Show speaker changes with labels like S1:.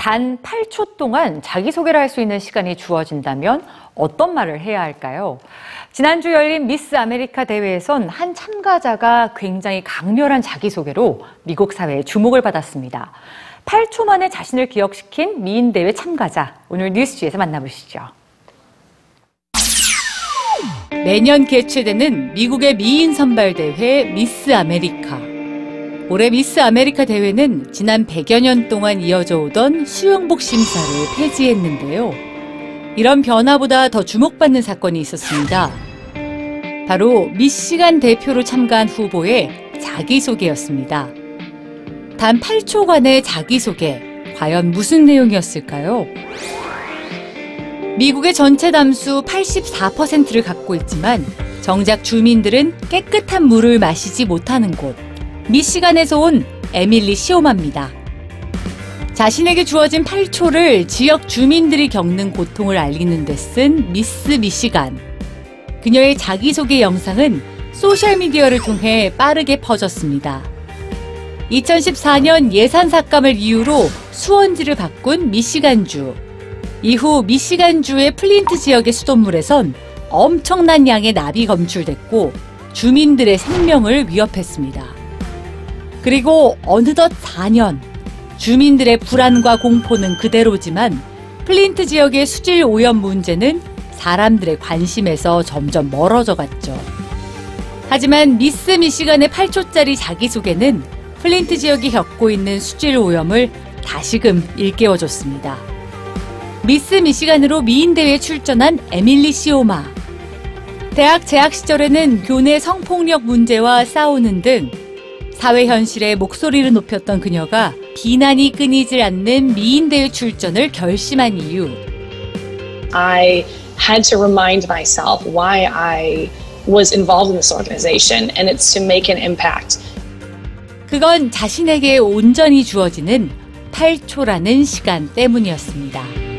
S1: 단 8초 동안 자기소개를 할 수 있는 시간이 주어진다면 어떤 말을 해야 할까요? 지난주 열린 미스 아메리카 대회에선 한 참가자가 굉장히 강렬한 자기소개로 미국 사회의 주목을 받았습니다. 8초 만에 자신을 기억시킨 미인 대회 참가자, 오늘 뉴스G에서 만나보시죠.
S2: 매년 개최되는 미국의 미인 선발 대회 미스 아메리카. 올해 미스 아메리카 대회는 지난 100여 년 동안 이어져 오던 수영복 심사를 폐지했는데요. 이런 변화보다 더 주목받는 사건이 있었습니다. 바로 미시간 대표로 참가한 후보의 자기소개였습니다. 단 8초간의 자기소개, 과연 무슨 내용이었을까요? 미국의 전체 담수 84%를 갖고 있지만 정작 주민들은 깨끗한 물을 마시지 못하는 곳, 미시간에서 온 에밀리 시오마입니다. 자신에게 주어진 8초를 지역 주민들이 겪는 고통을 알리는 데 쓴 미스 미시간. 그녀의 자기소개 영상은 소셜미디어를 통해 빠르게 퍼졌습니다. 2014년 예산 삭감을 이유로 수원지를 바꾼 미시간주. 이후 미시간주의 플린트 지역의 수돗물에선 엄청난 양의 납이 검출됐고 주민들의 생명을 위협했습니다. 그리고 어느덧 4년, 주민들의 불안과 공포는 그대로지만 플린트 지역의 수질 오염 문제는 사람들의 관심에서 점점 멀어져 갔죠. 하지만 미스 미시간의 8초짜리 자기소개는 플린트 지역이 겪고 있는 수질 오염을 다시금 일깨워줬습니다. 미스 미시간으로 미인대회에 출전한 에밀리 시오마. 대학 재학 시절에는 교내 성폭력 문제와 싸우는 등 사회 현실에 목소리를 높였던 그녀가 비난이 끊이질 않는 미인대회 출전을 결심한 이유.
S3: I had to remind myself why I was involved in this organization, and it's to make an impact.
S2: 그건 자신에게 온전히 주어지는 8초라는 시간 때문이었습니다.